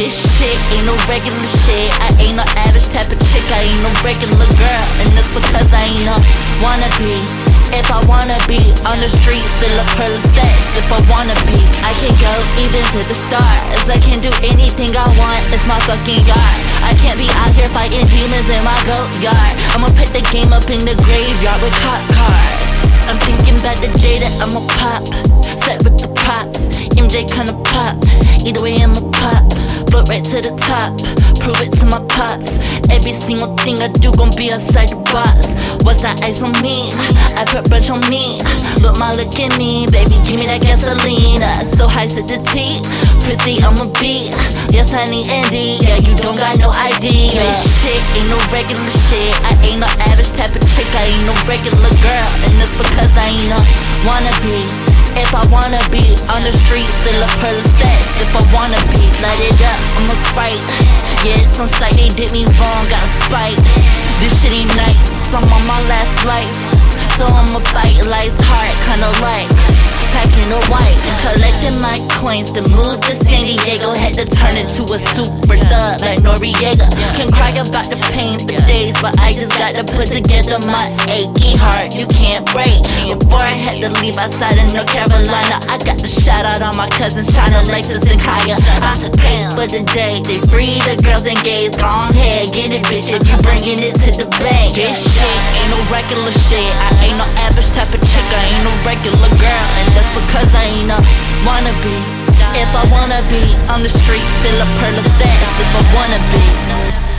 This shit ain't no regular shit. I ain't no average type of chick. I ain't no regular girl. And that's because I ain't no wannabe. If I wanna be on the street, still a pearl of sex. If I wanna be, I can go even to the stars. I can do anything I want. It's my fucking yard. I can't be out here fighting demons in my goat yard. I'ma put the game up in the graveyard with cop cars. I'm thinking about the day that I'ma pop. Set with the props. MJ kinda pop. Either way, I'ma right to the top. Prove it to my pops. Every single thing I do gon' be outside the box. What's that ice on me? I put brunch on me. Look, my look at me, baby. Give me that gasoline. So high to the T. Prissy, I'm a beat. Yes, need Andy. Yeah, you don't got no ID. This shit ain't no regular shit. I ain't no average type of chick. I ain't no regular girl. And it's because I ain't no wannabe. If I wanna be on the street, still a pearl of sex. If I wanna be, light it up, on sight, they did me wrong, got a spite. This shit ain't nice, I'm on my last life. So I'ma fight life's my coins to move to San Diego. Had to turn into a super thug like Noriega. Can cry about the pain for days, but I just gotta put together my achy heart. You can't break. Before I had to leave outside of North Carolina, I got the shout out on my cousins, China, Lexus, and Kaya. I pray for the day they free the girls and gays. Go ahead, get it, bitch, if you bringing it to the bank. This shit ain't no regular shit. I ain't no average type of chick. I ain't no regular girl, and that's because on the street, still a pearl of sex. If I wanna be.